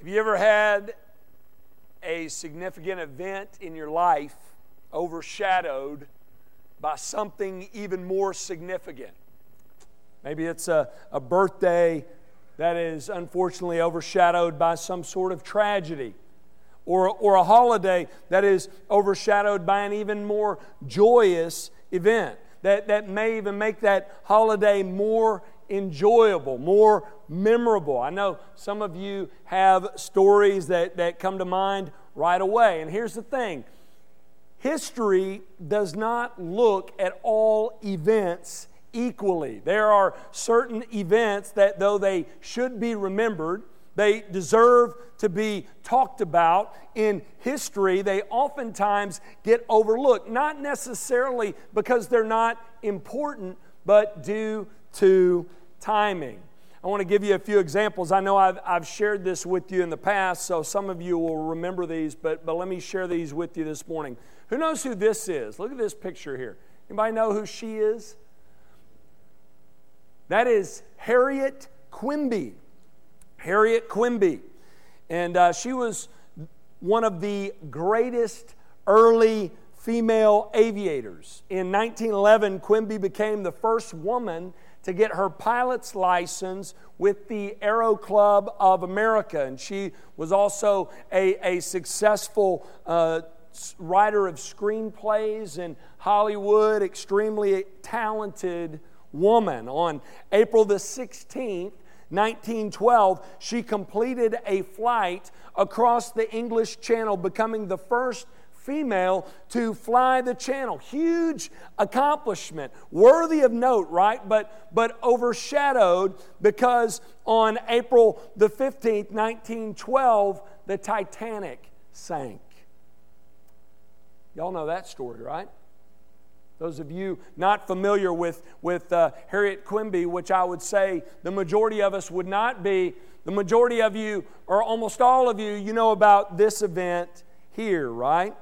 Have you ever had a significant event in your life overshadowed by something even more significant? Maybe it's a, a birthday that is unfortunately overshadowed by some sort of tragedy, or, or a holiday that is overshadowed by an even more joyous event that, that may even make that holiday more enjoyable, more memorable. I know some of you have stories that, that come to mind right away. And here's the thing history does not look at all events equally. There are certain events that, though they should be remembered, they deserve to be talked about in history. They oftentimes get overlooked, not necessarily because they're not important, but due to timing. I want to give you a few examples. I know I've, I've shared this with you in the past, so some of you will remember these, but, but let me share these with you this morning. Who knows who this is? Look at this picture here. Anybody know who she is? That is Harriet Quimby. Harriet Quimby. And uh, she was one of the greatest early female aviators. In 1911, Quimby became the first woman to get her pilot's license with the Aero Club of America. And she was also a, a successful uh, writer of screenplays in Hollywood, extremely talented woman. On April the 16th, 1912, she completed a flight across the English Channel, becoming the first female to fly the channel. Huge accomplishment, worthy of note, right? But, but overshadowed because on April the 15th, 1912, the Titanic sank. Y'all know that story, right? Those of you not familiar with, with uh, Harriet Quimby, which I would say the majority of us would not be, the majority of you, or almost all of you, you know about this event here, right?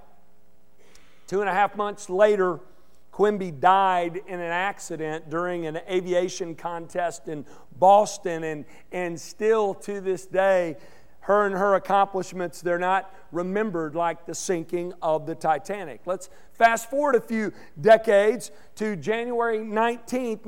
Two and a half months later, Quimby died in an accident during an aviation contest in Boston, and, and still to this day, her and her accomplishments, they're not remembered like the sinking of the Titanic. Let's fast forward a few decades to January 19th,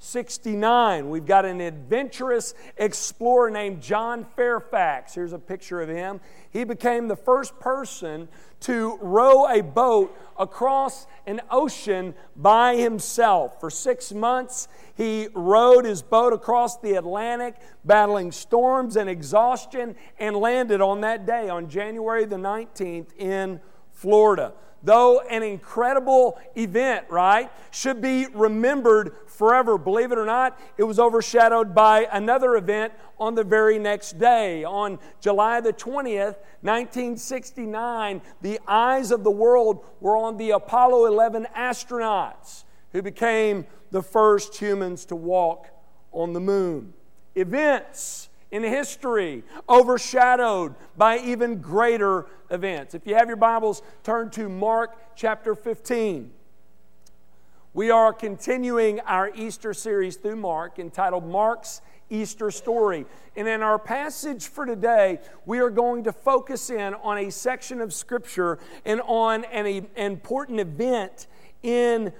1969. We've got an adventurous explorer named John Fairfax. Here's a picture of him. He became the first person to row a boat across an ocean by himself. For six months, he rowed his boat across the Atlantic, battling storms and exhaustion, and landed on that day, on January the 19th, in Florida though an incredible event, right, should be remembered forever. Believe it or not, it was overshadowed by another event on the very next day. On July the 20th, 1969, the eyes of the world were on the Apollo 11 astronauts who became the first humans to walk on the moon. Events in history, overshadowed by even greater events. If you have your Bibles, turn to Mark chapter 15. We are continuing our Easter series through Mark entitled Mark's Easter Story. And in our passage for today, we are going to focus in on a section of Scripture and on an important event in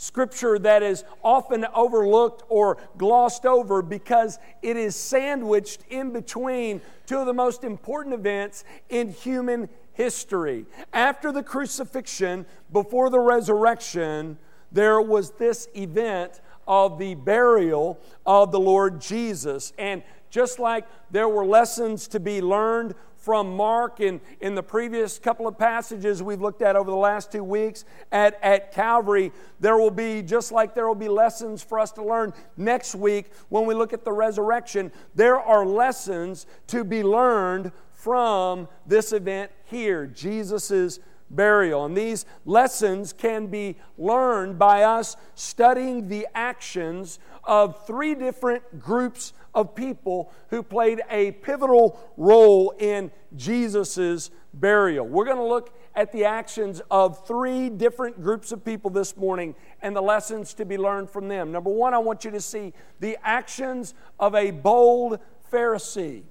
Scripture that is often overlooked or glossed over because it is sandwiched in between two of the most important events in human history. After the crucifixion, before the resurrection, there was this event of the burial of the Lord Jesus. And just like there were lessons to be learned from Mark in, in the previous couple of passages we've looked at over the last two weeks at, at Calvary, there will be, just like there will be lessons for us to learn next week when we look at the resurrection, there are lessons to be learned from this event here, Jesus' burial. And these lessons can be learned by us studying the actions of three different groups of people who played a pivotal role in Jesus' burial. We're going to look at the actions of three different groups of people this morning and the lessons to be learned from them. Number one, I want you to see the actions of a bold Pharisee.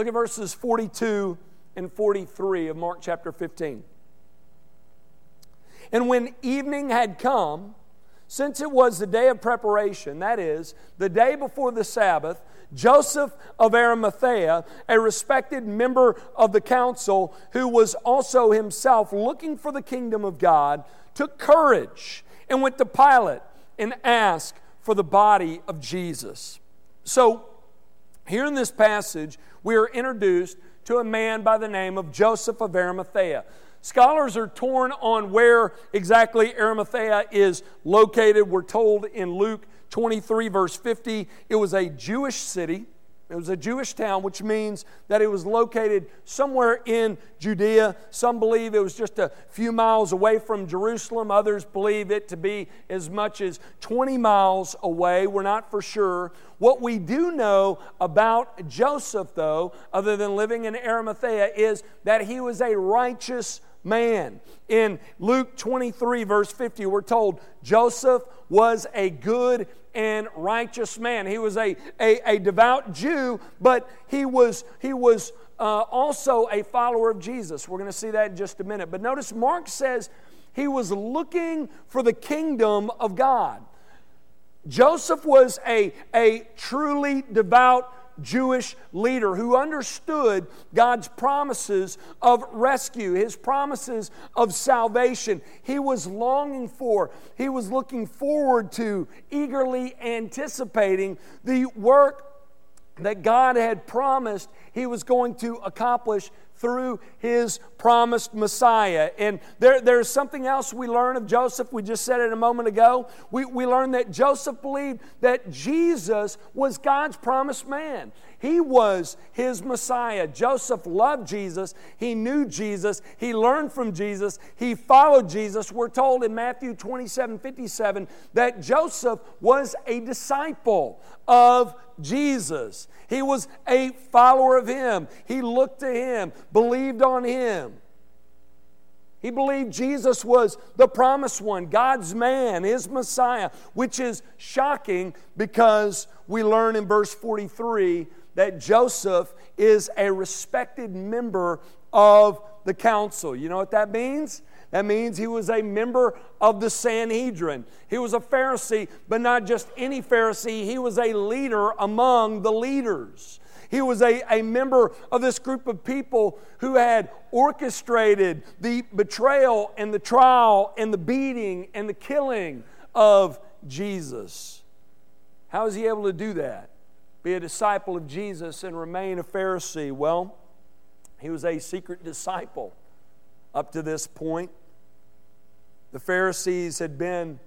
Look at verses 42 and 43 of Mark chapter 15. And when evening had come, since it was the day of preparation, that is, the day before the Sabbath, Joseph of Arimathea, a respected member of the council who was also himself looking for the kingdom of God, took courage and went to Pilate and asked for the body of Jesus. So, here in this passage, we are introduced to a man by the name of Joseph of Arimathea. Scholars are torn on where exactly Arimathea is located. We're told in Luke 23, verse 50, it was a Jewish city. It was a Jewish town, which means that it was located somewhere in Judea. Some believe it was just a few miles away from Jerusalem. Others believe it to be as much as 20 miles away. We're not for sure. What we do know about Joseph, though, other than living in Arimathea, is that he was a righteous man. In Luke 23, verse 50, we're told Joseph was a good and righteous man. He was a, a, a devout Jew, but he was, he was uh, also a follower of Jesus. We're going to see that in just a minute. But notice Mark says he was looking for the kingdom of God. Joseph was a, a truly devout Jewish leader who understood God's promises of rescue, his promises of salvation. He was longing for, he was looking forward to, eagerly anticipating the work that God had promised he was going to accomplish through his promised Messiah. And there, there's something else we learn of Joseph. We just said it a moment ago. We, we learned that Joseph believed that Jesus was God's promised man. He was his Messiah. Joseph loved Jesus. He knew Jesus. He learned from Jesus. He followed Jesus. We're told in Matthew 27 57 that Joseph was a disciple of Jesus. He was a follower of him. He looked to him, believed on him. He believed Jesus was the promised one, God's man, his Messiah, which is shocking because we learn in verse 43 that Joseph is a respected member of the council. You know what that means? That means he was a member of the Sanhedrin. He was a Pharisee, but not just any Pharisee, he was a leader among the leaders. He was a, a member of this group of people who had orchestrated the betrayal and the trial and the beating and the killing of Jesus. How is he able to do that? Be a disciple of Jesus and remain a Pharisee? Well, he was a secret disciple up to this point. The Pharisees had been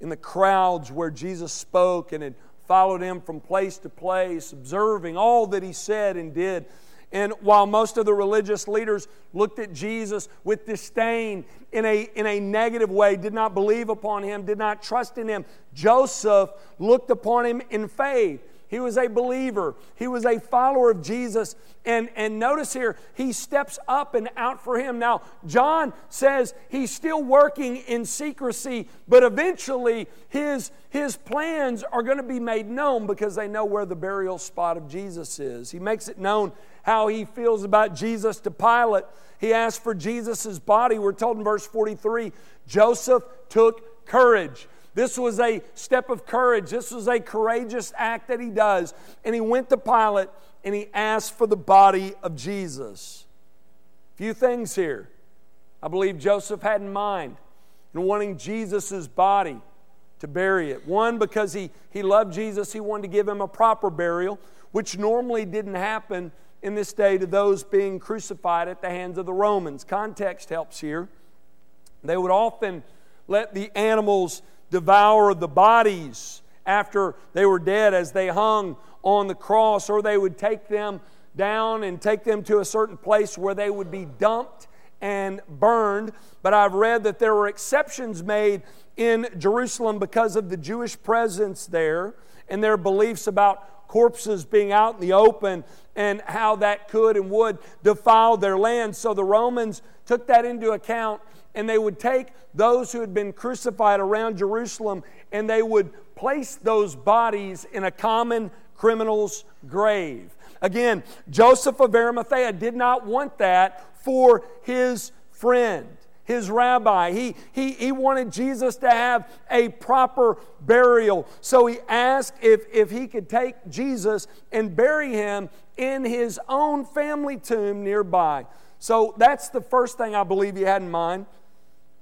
in the crowds where Jesus spoke and had followed him from place to place, observing all that he said and did. And while most of the religious leaders looked at Jesus with disdain in a, in a negative way, did not believe upon him, did not trust in him, Joseph looked upon him in faith. He was a believer. He was a follower of Jesus. And, and notice here, he steps up and out for him. Now, John says he's still working in secrecy, but eventually his, his plans are going to be made known because they know where the burial spot of Jesus is. He makes it known how he feels about Jesus to Pilate. He asks for Jesus' body. We're told in verse 43 Joseph took courage. This was a step of courage. This was a courageous act that he does. And he went to Pilate and he asked for the body of Jesus. Few things here. I believe Joseph had in mind in wanting Jesus' body to bury it. One, because he, he loved Jesus, he wanted to give him a proper burial, which normally didn't happen in this day to those being crucified at the hands of the Romans. Context helps here. They would often let the animals devour the bodies after they were dead as they hung on the cross, or they would take them down and take them to a certain place where they would be dumped and burned. But I've read that there were exceptions made in Jerusalem because of the Jewish presence there and their beliefs about corpses being out in the open and how that could and would defile their land. So the Romans took that into account and they would take those who had been crucified around Jerusalem and they would place those bodies in a common criminal's grave. Again, Joseph of Arimathea did not want that for his friend, his rabbi. He, he, he wanted Jesus to have a proper burial. So he asked if, if he could take Jesus and bury him in his own family tomb nearby. So that's the first thing I believe he had in mind.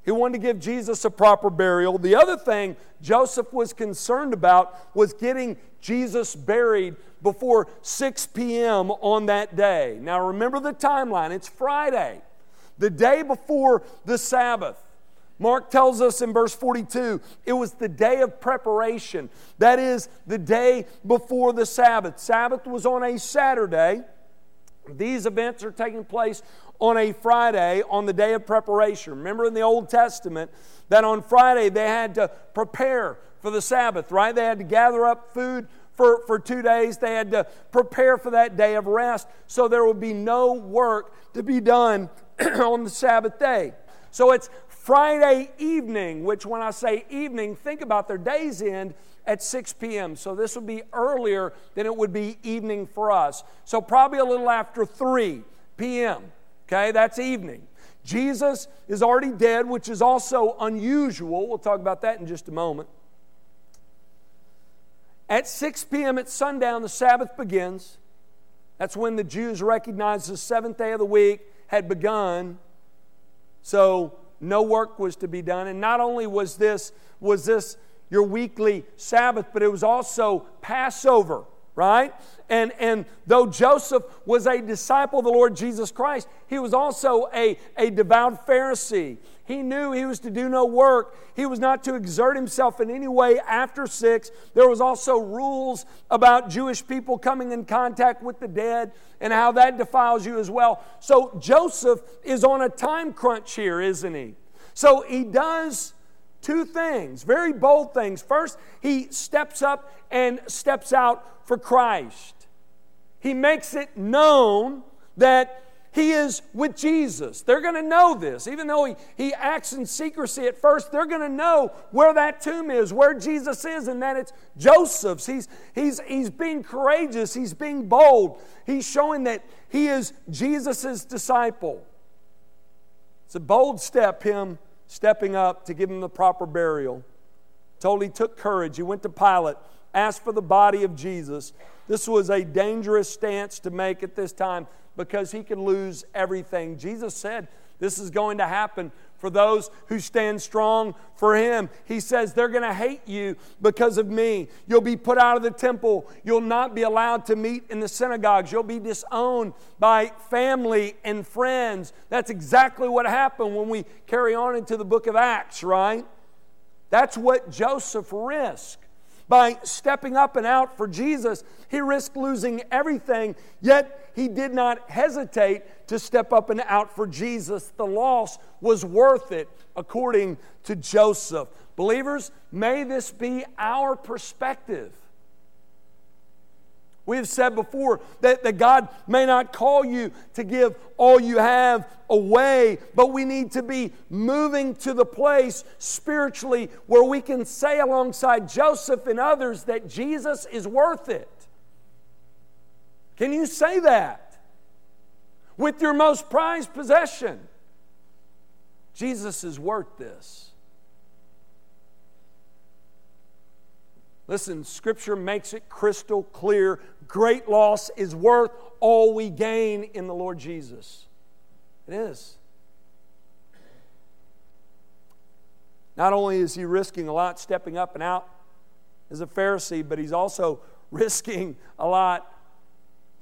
He wanted to give Jesus a proper burial. The other thing Joseph was concerned about was getting Jesus buried before 6 p.m. on that day. Now remember the timeline, it's Friday, the day before the Sabbath. Mark tells us in verse 42 it was the day of preparation. That is, the day before the Sabbath. Sabbath was on a Saturday. These events are taking place on a Friday on the day of preparation. Remember in the Old Testament that on Friday they had to prepare for the Sabbath, right? They had to gather up food for, for two days. They had to prepare for that day of rest so there would be no work to be done on the Sabbath day. So it's Friday evening, which when I say evening, think about their day's end at 6 p.m. So this would be earlier than it would be evening for us. So probably a little after 3 p.m. Okay, that's evening. Jesus is already dead, which is also unusual. We'll talk about that in just a moment. At 6 p.m. at sundown, the Sabbath begins. That's when the Jews recognized the seventh day of the week had begun. So no work was to be done. And not only was this, was this your weekly Sabbath, but it was also Passover right? And, and though Joseph was a disciple of the Lord Jesus Christ, he was also a, a devout Pharisee. He knew he was to do no work. He was not to exert himself in any way after six. There was also rules about Jewish people coming in contact with the dead and how that defiles you as well. So Joseph is on a time crunch here, isn't he? So he does two things, very bold things. First, he steps up and steps out for Christ. He makes it known that he is with Jesus. They're going to know this. Even though he, he acts in secrecy at first, they're going to know where that tomb is, where Jesus is, and that it's Joseph's. He's, he's, he's being courageous, he's being bold. He's showing that he is Jesus' disciple. It's a bold step, him stepping up to give him the proper burial. Told he took courage. He went to Pilate, asked for the body of Jesus. This was a dangerous stance to make at this time because he could lose everything. Jesus said this is going to happen for those who stand strong for him. He says, They're going to hate you because of me. You'll be put out of the temple. You'll not be allowed to meet in the synagogues. You'll be disowned by family and friends. That's exactly what happened when we carry on into the book of Acts, right? That's what Joseph risked. By stepping up and out for Jesus, he risked losing everything, yet he did not hesitate to step up and out for Jesus. The loss was worth it, according to Joseph. Believers, may this be our perspective. We have said before that, that God may not call you to give all you have away, but we need to be moving to the place spiritually where we can say alongside Joseph and others that Jesus is worth it. Can you say that? With your most prized possession. Jesus is worth this. Listen, Scripture makes it crystal clear great loss is worth all we gain in the Lord Jesus. It is. Not only is he risking a lot stepping up and out as a Pharisee, but he's also risking a lot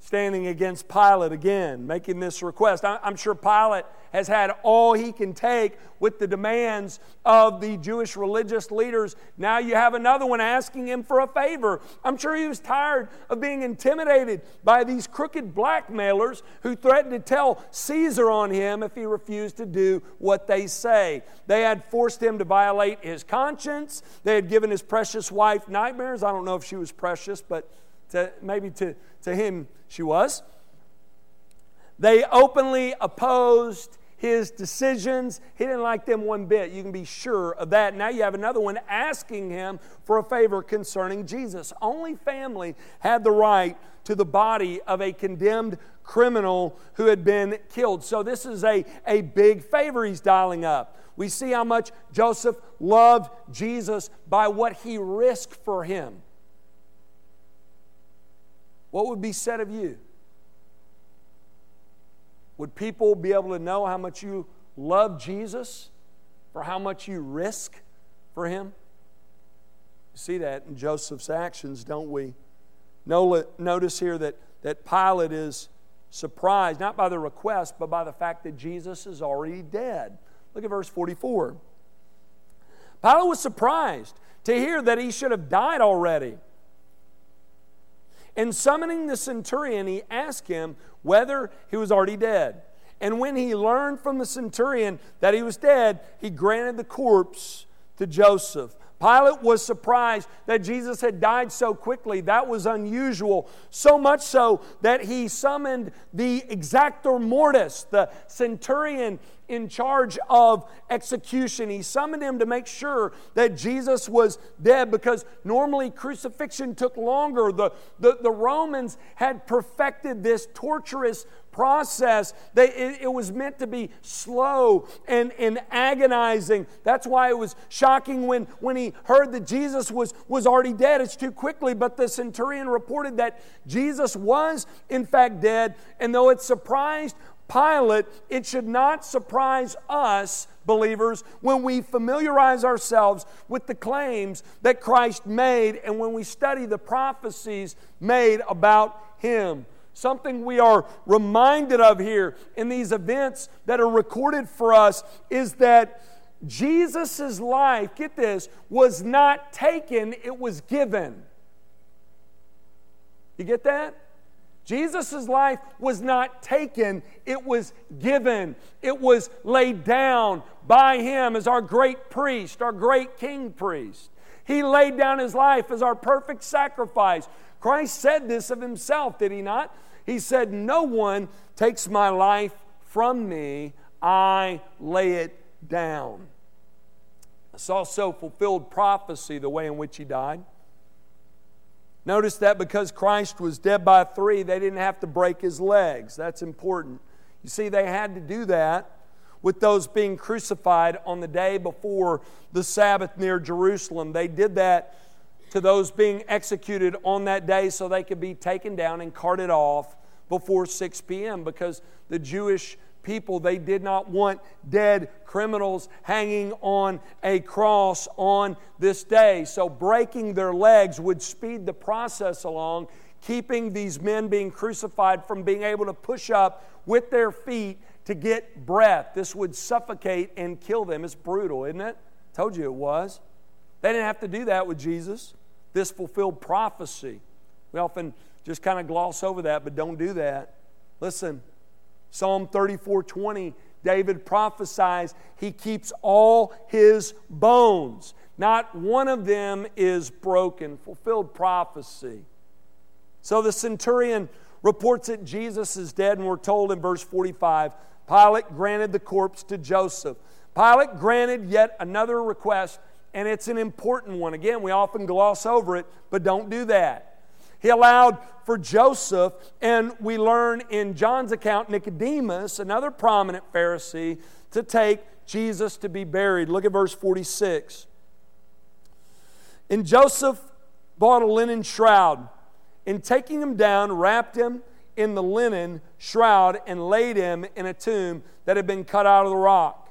standing against Pilate again, making this request. I'm sure Pilate has had all he can take with the demands of the Jewish religious leaders. Now you have another one asking him for a favor. I'm sure he was tired of being intimidated by these crooked blackmailers who threatened to tell Caesar on him if he refused to do what they say. They had forced him to violate his conscience, they had given his precious wife nightmares. I don't know if she was precious, but to, maybe to, to him she was. They openly opposed his decisions. He didn't like them one bit. You can be sure of that. Now you have another one asking him for a favor concerning Jesus. Only family had the right to the body of a condemned criminal who had been killed. So this is a, a big favor he's dialing up. We see how much Joseph loved Jesus by what he risked for him. What would be said of you? Would people be able to know how much you love Jesus for how much you risk for him? You see that in Joseph's actions, don't we? Notice here that, that Pilate is surprised, not by the request, but by the fact that Jesus is already dead. Look at verse 44. Pilate was surprised to hear that he should have died already. And summoning the centurion, he asked him whether he was already dead. And when he learned from the centurion that he was dead, he granted the corpse to Joseph. Pilate was surprised that Jesus had died so quickly. That was unusual. So much so that he summoned the exactor mortis, the centurion in charge of execution. He summoned him to make sure that Jesus was dead because normally crucifixion took longer. The, the, the Romans had perfected this torturous process. They, it, it, was meant to be slow and, and agonizing. That's why it was shocking when, when he heard that Jesus was, was already dead. It's too quickly, but the centurion reported that Jesus was, in fact, dead. And though it surprised Pilate, it should not surprise us, believers, when we familiarize ourselves with the claims that Christ made and when we study the prophecies made about him. Something we are reminded of here in these events that are recorded for us is that Jesus' life, get this, was not taken, it was given. You get that? Jesus' life was not taken, it was given. It was laid down by him as our great priest, our great king priest. He laid down his life as our perfect sacrifice. Christ said this of himself, did he not? He said, No one takes my life from me, I lay it down. It's also fulfilled prophecy, the way in which he died. Notice that because Christ was dead by three, they didn't have to break his legs. That's important. You see, they had to do that with those being crucified on the day before the Sabbath near Jerusalem. They did that to those being executed on that day so they could be taken down and carted off before 6 p.m. because the Jewish people they did not want dead criminals hanging on a cross on this day. So breaking their legs would speed the process along, keeping these men being crucified from being able to push up with their feet to get breath. This would suffocate and kill them. It's brutal, isn't it? Told you it was. They didn't have to do that with Jesus. This fulfilled prophecy. We often just kind of gloss over that, but don't do that. Listen, Psalm 34 20, David prophesies, He keeps all His bones. Not one of them is broken. Fulfilled prophecy. So the centurion reports that Jesus is dead, and we're told in verse 45 Pilate granted the corpse to Joseph. Pilate granted yet another request and it's an important one. Again, we often gloss over it, but don't do that. He allowed for Joseph, and we learn in John's account, Nicodemus, another prominent Pharisee, to take Jesus to be buried. Look at verse 46. And Joseph bought a linen shroud, and taking him down, wrapped him in the linen shroud, and laid him in a tomb that had been cut out of the rock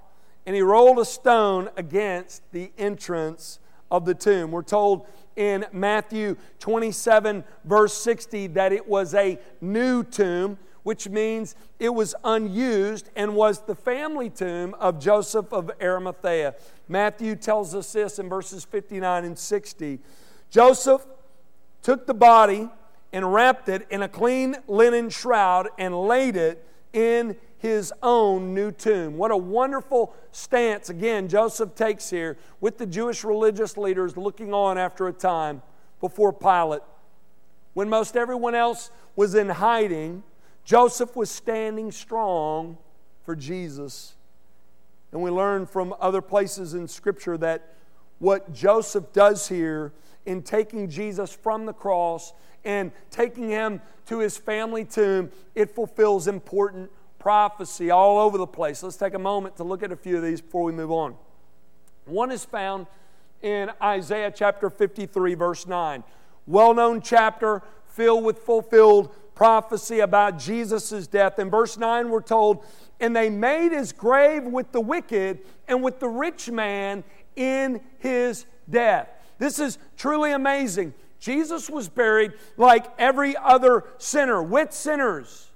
and he rolled a stone against the entrance of the tomb. We're told in Matthew 27, verse 60, that it was a new tomb, which means it was unused and was the family tomb of Joseph of Arimathea. Matthew tells us this in verses 59 and 60. Joseph took the body and wrapped it in a clean linen shroud and laid it in his own new tomb. What a wonderful stance, again, Joseph takes here with the Jewish religious leaders looking on after a time before Pilate. When most everyone else was in hiding, Joseph was standing strong for Jesus And we learn from other places in Scripture that what Joseph does here in taking Jesus from the cross and taking him to his family tomb, it fulfills important prophecy all over the place. Let's take a moment to look at a few of these before we move on. One is found in Isaiah chapter 53, verse 9. Well known chapter filled with fulfilled prophecy about Jesus' death. In verse 9, we're told, And they made his grave with the wicked and with the rich man in his death. This is truly amazing. Jesus was buried like every other sinner, with sinners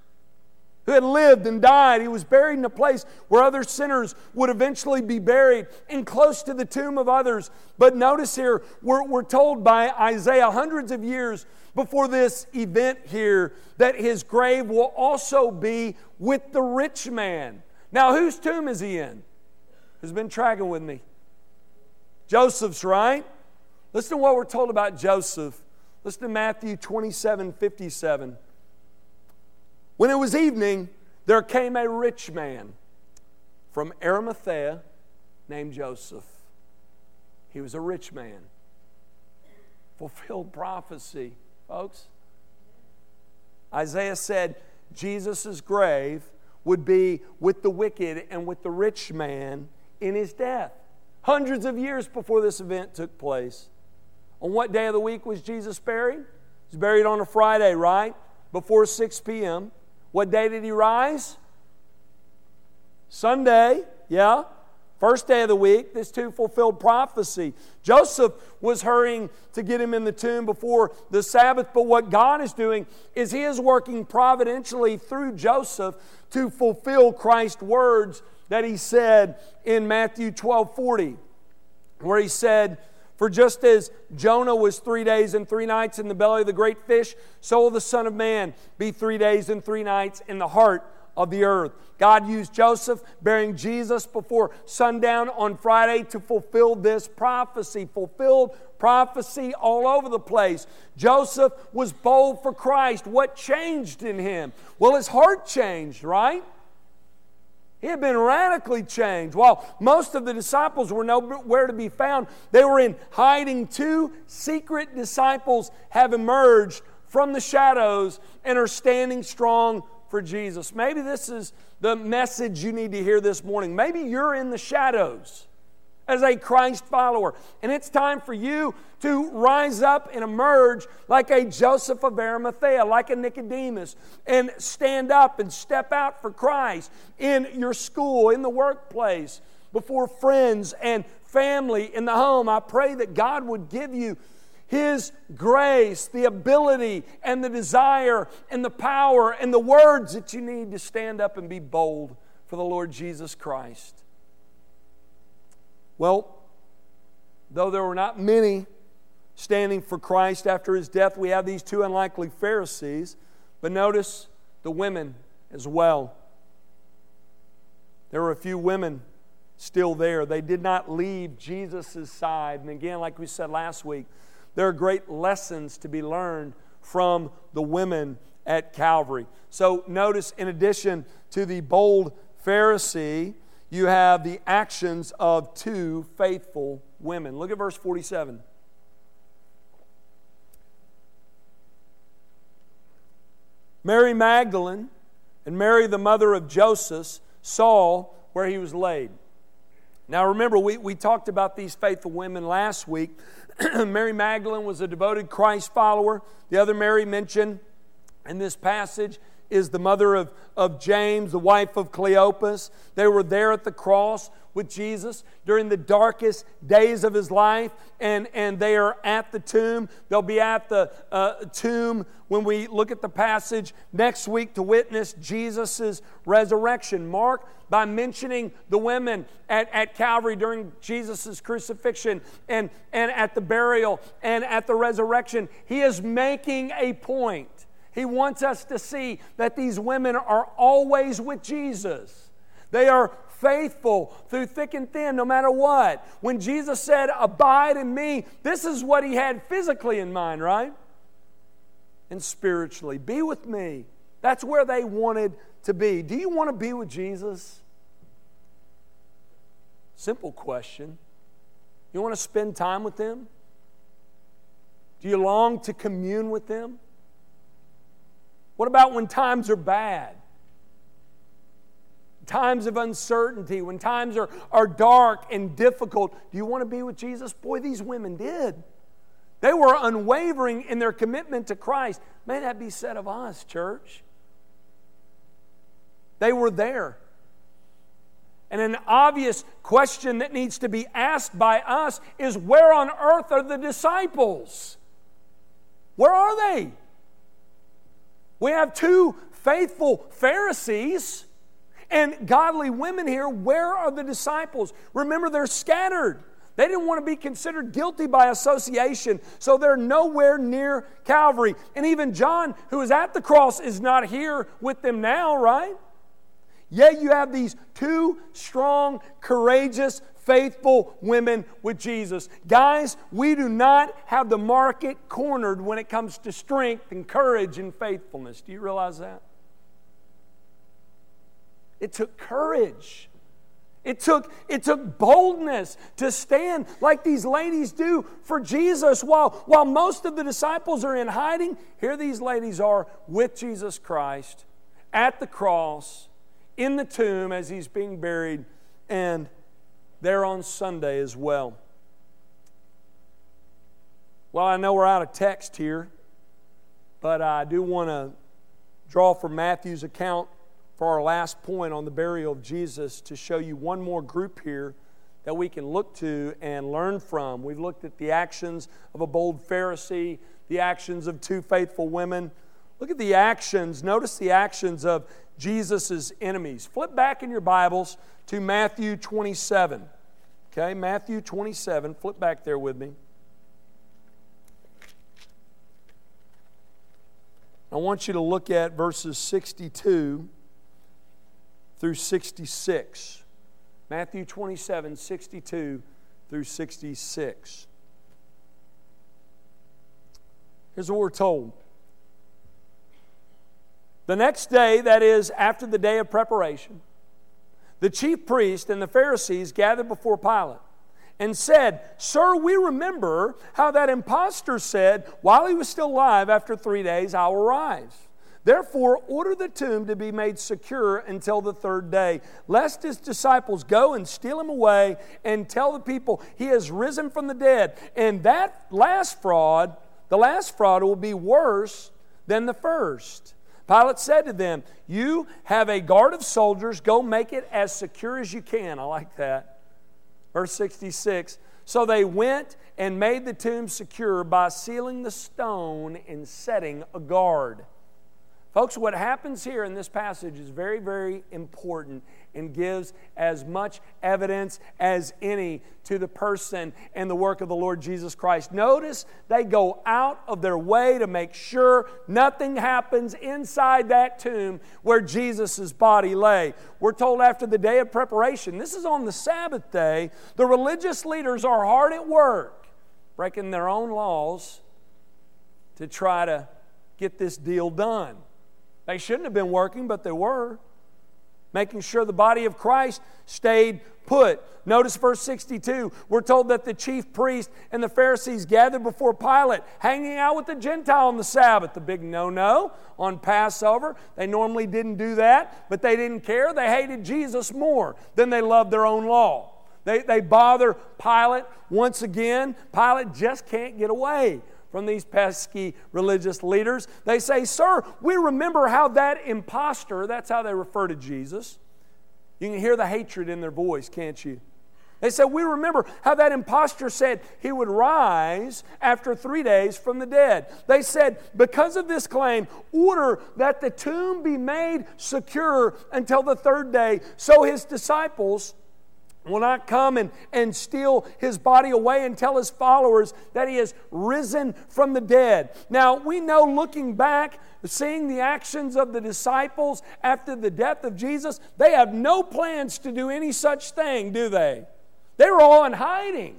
who had lived and died. He was buried in a place where other sinners would eventually be buried and close to the tomb of others. But notice here, we're, we're told by Isaiah hundreds of years before this event here that his grave will also be with the rich man. Now, whose tomb is he in? Who's been tracking with me? Joseph's, right? Listen to what we're told about Joseph. Listen to Matthew 27 57. When it was evening, there came a rich man from Arimathea named Joseph. He was a rich man. Fulfilled prophecy, folks. Isaiah said Jesus' grave would be with the wicked and with the rich man in his death. Hundreds of years before this event took place. On what day of the week was Jesus buried? He was buried on a Friday, right? Before 6 p.m. What day did he rise? Sunday, yeah. First day of the week, this too fulfilled prophecy. Joseph was hurrying to get him in the tomb before the Sabbath, but what God is doing is He is working providentially through Joseph to fulfill Christ's words that He said in Matthew 12 40, where He said, for just as Jonah was three days and three nights in the belly of the great fish, so will the Son of Man be three days and three nights in the heart of the earth. God used Joseph bearing Jesus before sundown on Friday to fulfill this prophecy, fulfilled prophecy all over the place. Joseph was bold for Christ. What changed in him? Well, his heart changed, right? He had been radically changed. While most of the disciples were nowhere to be found, they were in hiding. Two secret disciples have emerged from the shadows and are standing strong for Jesus. Maybe this is the message you need to hear this morning. Maybe you're in the shadows as a Christ follower. And it's time for you to rise up and emerge like a Joseph of Arimathea, like a Nicodemus, and stand up and step out for Christ in your school, in the workplace, before friends and family in the home. I pray that God would give you his grace, the ability and the desire and the power and the words that you need to stand up and be bold for the Lord Jesus Christ. Well, though there were not many standing for Christ after his death, we have these two unlikely Pharisees. But notice the women as well. There were a few women still there. They did not leave Jesus' side. And again, like we said last week, there are great lessons to be learned from the women at Calvary. So notice, in addition to the bold Pharisee, you have the actions of two faithful women. Look at verse 47. Mary Magdalene and Mary, the mother of Joseph, saw where he was laid. Now, remember, we, we talked about these faithful women last week. Mary Magdalene was a devoted Christ follower. The other Mary mentioned in this passage is the mother of, of James, the wife of Cleopas. They were there at the cross with Jesus during the darkest days of his life, and, and they are at the tomb. They'll be at the uh, tomb when we look at the passage next week to witness Jesus' resurrection. Mark, by mentioning the women at, at Calvary during Jesus' crucifixion and, and at the burial and at the resurrection, he is making a point he wants us to see that these women are always with Jesus. They are faithful through thick and thin, no matter what. When Jesus said, Abide in me, this is what he had physically in mind, right? And spiritually. Be with me. That's where they wanted to be. Do you want to be with Jesus? Simple question. You want to spend time with them? Do you long to commune with them? What about when times are bad? Times of uncertainty, when times are, are dark and difficult. Do you want to be with Jesus? Boy, these women did. They were unwavering in their commitment to Christ. May that be said of us, church. They were there. And an obvious question that needs to be asked by us is where on earth are the disciples? Where are they? We have two faithful Pharisees and godly women here. Where are the disciples? Remember, they're scattered. They didn't want to be considered guilty by association, so they're nowhere near Calvary. And even John, who is at the cross, is not here with them now, right? Yet you have these two strong, courageous, faithful women with Jesus. Guys, we do not have the market cornered when it comes to strength and courage and faithfulness. Do you realize that? It took courage. It took, it took boldness to stand like these ladies do for Jesus while, while most of the disciples are in hiding. Here these ladies are with Jesus Christ at the cross, in the tomb as he's being buried, and there on Sunday as well. Well, I know we're out of text here, but I do want to draw from Matthew's account for our last point on the burial of Jesus to show you one more group here that we can look to and learn from. We've looked at the actions of a bold Pharisee, the actions of two faithful women. Look at the actions. Notice the actions of Jesus' enemies. Flip back in your Bibles to Matthew 27. Okay, Matthew 27. Flip back there with me. I want you to look at verses 62 through 66. Matthew 27, 62 through 66. Here's what we're told. The next day, that is, after the day of preparation, the chief priest and the Pharisees gathered before Pilate and said, Sir, we remember how that impostor said, While he was still alive, after three days, I'll rise. Therefore, order the tomb to be made secure until the third day, lest his disciples go and steal him away and tell the people he has risen from the dead. And that last fraud, the last fraud, will be worse than the first. Pilate said to them, You have a guard of soldiers, go make it as secure as you can. I like that. Verse 66 So they went and made the tomb secure by sealing the stone and setting a guard. Folks, what happens here in this passage is very, very important and gives as much evidence as any to the person and the work of the Lord Jesus Christ. Notice they go out of their way to make sure nothing happens inside that tomb where Jesus' body lay. We're told after the day of preparation, this is on the Sabbath day, the religious leaders are hard at work breaking their own laws to try to get this deal done. They shouldn't have been working, but they were. Making sure the body of Christ stayed put. Notice verse 62. We're told that the chief priest and the Pharisees gathered before Pilate, hanging out with the Gentile on the Sabbath. The big no no on Passover. They normally didn't do that, but they didn't care. They hated Jesus more than they loved their own law. They, they bother Pilate once again. Pilate just can't get away from these pesky religious leaders. They say, Sir, we remember how that impostor, that's how they refer to Jesus. You can hear the hatred in their voice, can't you? They said, We remember how that impostor said he would rise after three days from the dead. They said, Because of this claim, order that the tomb be made secure until the third day. So his disciples will not come and, and steal his body away and tell his followers that he has risen from the dead. Now, we know looking back, seeing the actions of the disciples after the death of Jesus, they have no plans to do any such thing, do they? They were all in hiding.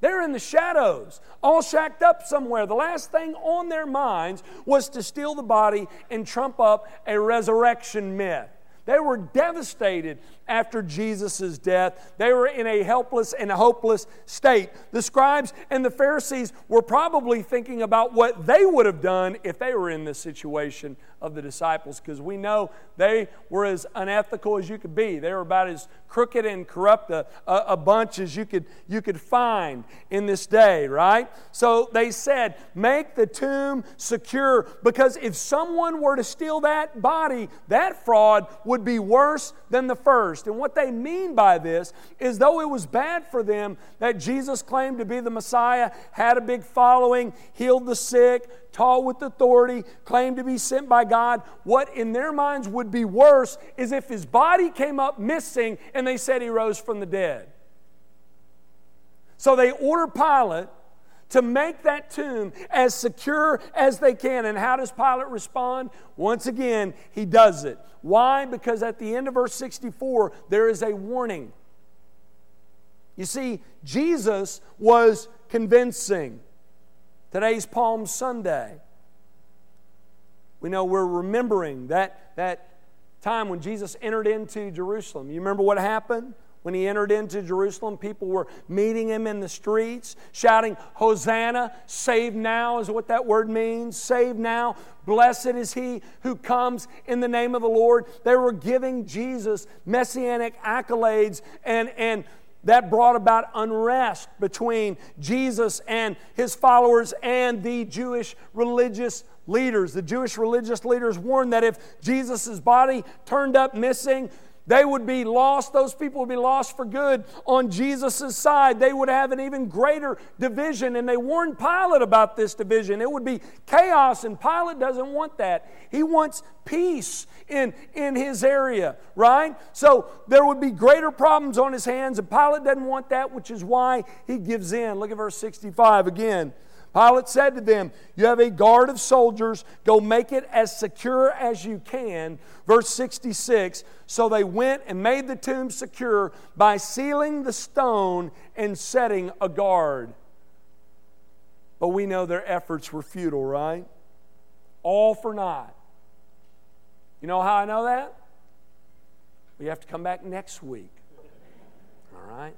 They're in the shadows, all shacked up somewhere. The last thing on their minds was to steal the body and trump up a resurrection myth. They were devastated after Jesus' death. They were in a helpless and hopeless state. The scribes and the Pharisees were probably thinking about what they would have done if they were in this situation of the disciples because we know they were as unethical as you could be. They were about as crooked and corrupt a, a, a, bunch as you could, you could find in this day, right? So they said, make the tomb secure because if someone were to steal that body, that fraud would be worse than the first. And what they mean by this is though it was bad for them that Jesus claimed to be the Messiah, had a big following, healed the sick, tall with authority, claimed to be sent by God. What in their minds would be worse is if his body came up missing and they said he rose from the dead. So they order Pilate to make that tomb as secure as they can. And how does Pilate respond? Once again, he does it. Why? Because at the end of verse 64, there is a warning. You see, Jesus was convincing. Today's Palm Sunday. We know we're remembering that, that time when Jesus entered into Jerusalem. You remember what happened? When he entered into Jerusalem, people were meeting him in the streets, shouting, Hosanna, save now is what that word means. Save now. Blessed is he who comes in the name of the Lord. They were giving Jesus messianic accolades and, and that brought about unrest between Jesus and his followers and the Jewish religious leaders. The Jewish religious leaders warned that if Jesus' body turned up missing, they would be lost. Those people would be lost for good on Jesus' side. They would have an even greater division. And they warned Pilate about this division. It would be chaos, and Pilate doesn't want that. He wants peace in, in his area, right? So there would be greater problems on his hands, and Pilate doesn't want that, which is why he gives in. Look at verse 65 again. Pilate said to them, You have a guard of soldiers, go make it as secure as you can. Verse 66 So they went and made the tomb secure by sealing the stone and setting a guard. But we know their efforts were futile, right? All for naught. You know how I know that? We have to come back next week. All right?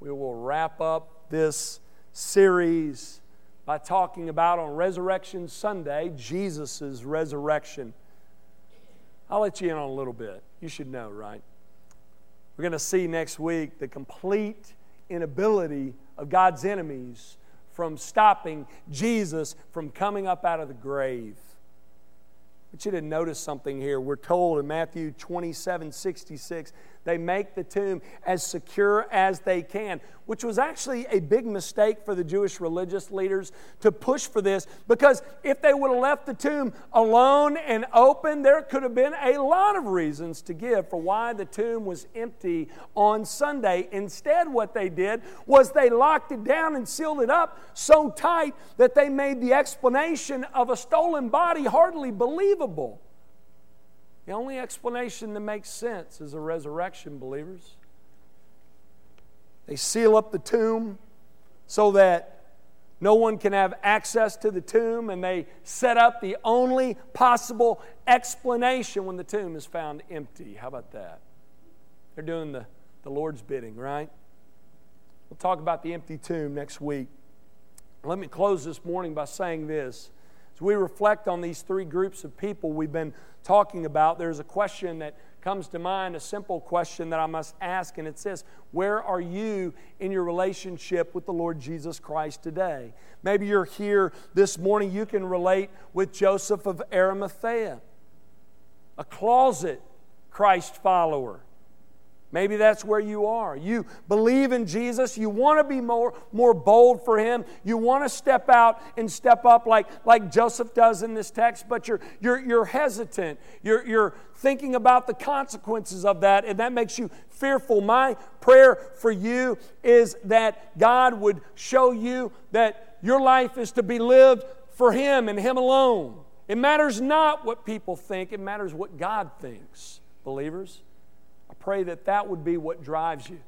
We will wrap up this series by talking about on Resurrection Sunday Jesus' resurrection. I'll let you in on a little bit. You should know, right? We're going to see next week the complete inability of God's enemies from stopping Jesus from coming up out of the grave. But you didn't notice something here. We're told in Matthew 27 66 they make the tomb as secure as they can, which was actually a big mistake for the Jewish religious leaders to push for this because if they would have left the tomb alone and open, there could have been a lot of reasons to give for why the tomb was empty on Sunday. Instead, what they did was they locked it down and sealed it up so tight that they made the explanation of a stolen body hardly believable. The only explanation that makes sense is a resurrection, believers. They seal up the tomb so that no one can have access to the tomb, and they set up the only possible explanation when the tomb is found empty. How about that? They're doing the, the Lord's bidding, right? We'll talk about the empty tomb next week. Let me close this morning by saying this. As we reflect on these three groups of people we've been talking about, there's a question that comes to mind, a simple question that I must ask, and it says, Where are you in your relationship with the Lord Jesus Christ today? Maybe you're here this morning, you can relate with Joseph of Arimathea, a closet Christ follower. Maybe that's where you are. You believe in Jesus. You want to be more, more bold for Him. You want to step out and step up like, like Joseph does in this text, but you're, you're, you're hesitant. You're, you're thinking about the consequences of that, and that makes you fearful. My prayer for you is that God would show you that your life is to be lived for Him and Him alone. It matters not what people think, it matters what God thinks, believers pray that that would be what drives you.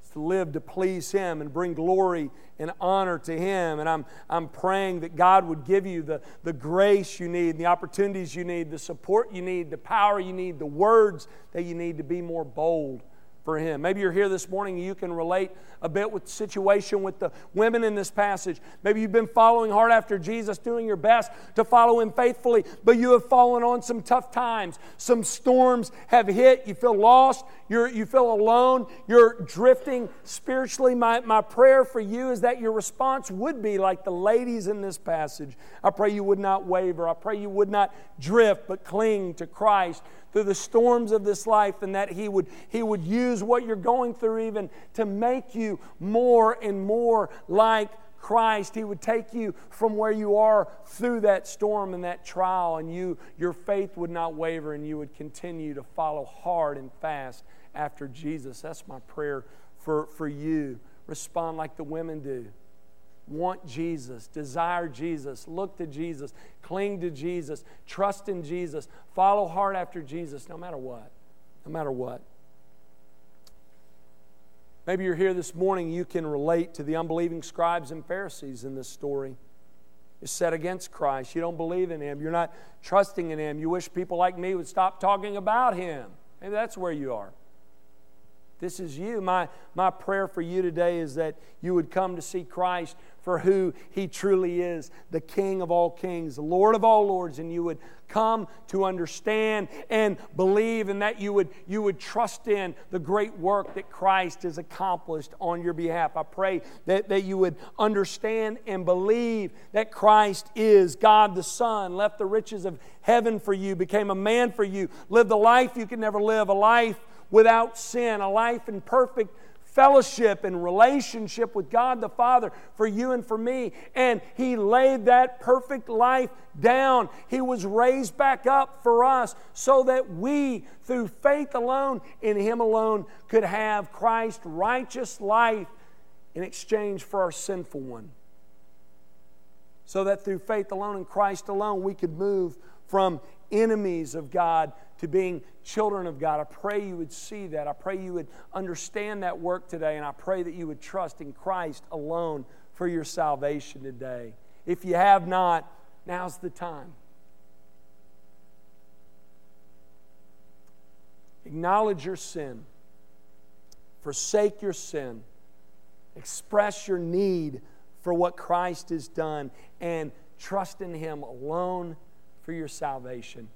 It's to live to please Him and bring glory and honor to Him. And I'm, I'm praying that God would give you the, the grace you need, the opportunities you need, the support you need, the power you need, the words that you need to be more bold for Him. Maybe you're here this morning and you can relate a bit with the situation with the women in this passage. Maybe you've been following hard after Jesus, doing your best to follow Him faithfully, but you have fallen on some tough times. Some storms have hit. You feel lost. You're, you feel alone. You're drifting spiritually. My, my prayer for you is that your response would be like the ladies in this passage. I pray you would not waver. I pray you would not drift, but cling to Christ through the storms of this life and that he would, he would use what you're going through even to make you more and more like Christ. He would take you from where you are through that storm and that trial, and you, your faith would not waver and you would continue to follow hard and fast after Jesus. That's my prayer for, for you. Respond like the women do want Jesus, desire Jesus, look to Jesus, cling to Jesus, trust in Jesus, follow hard after Jesus, no matter what. No matter what. Maybe you're here this morning, you can relate to the unbelieving scribes and Pharisees in this story. You're set against Christ. You don't believe in Him. You're not trusting in Him. You wish people like me would stop talking about Him. Maybe that's where you are. This is you. My, my prayer for you today is that you would come to see Christ for who he truly is the King of all kings, the Lord of all lords, and you would come to understand and believe, and that you would, you would trust in the great work that Christ has accomplished on your behalf. I pray that, that you would understand and believe that Christ is God the Son, left the riches of heaven for you, became a man for you, lived the life you could never live, a life without sin, a life in perfect fellowship and relationship with God the Father for you and for me. And He laid that perfect life down. He was raised back up for us so that we, through faith alone, in Him alone, could have Christ's righteous life in exchange for our sinful one. So that through faith alone in Christ alone, we could move from enemies of God to being children of God. I pray you would see that. I pray you would understand that work today, and I pray that you would trust in Christ alone for your salvation today. If you have not, now's the time. Acknowledge your sin, forsake your sin, express your need for what Christ has done, and trust in Him alone for your salvation.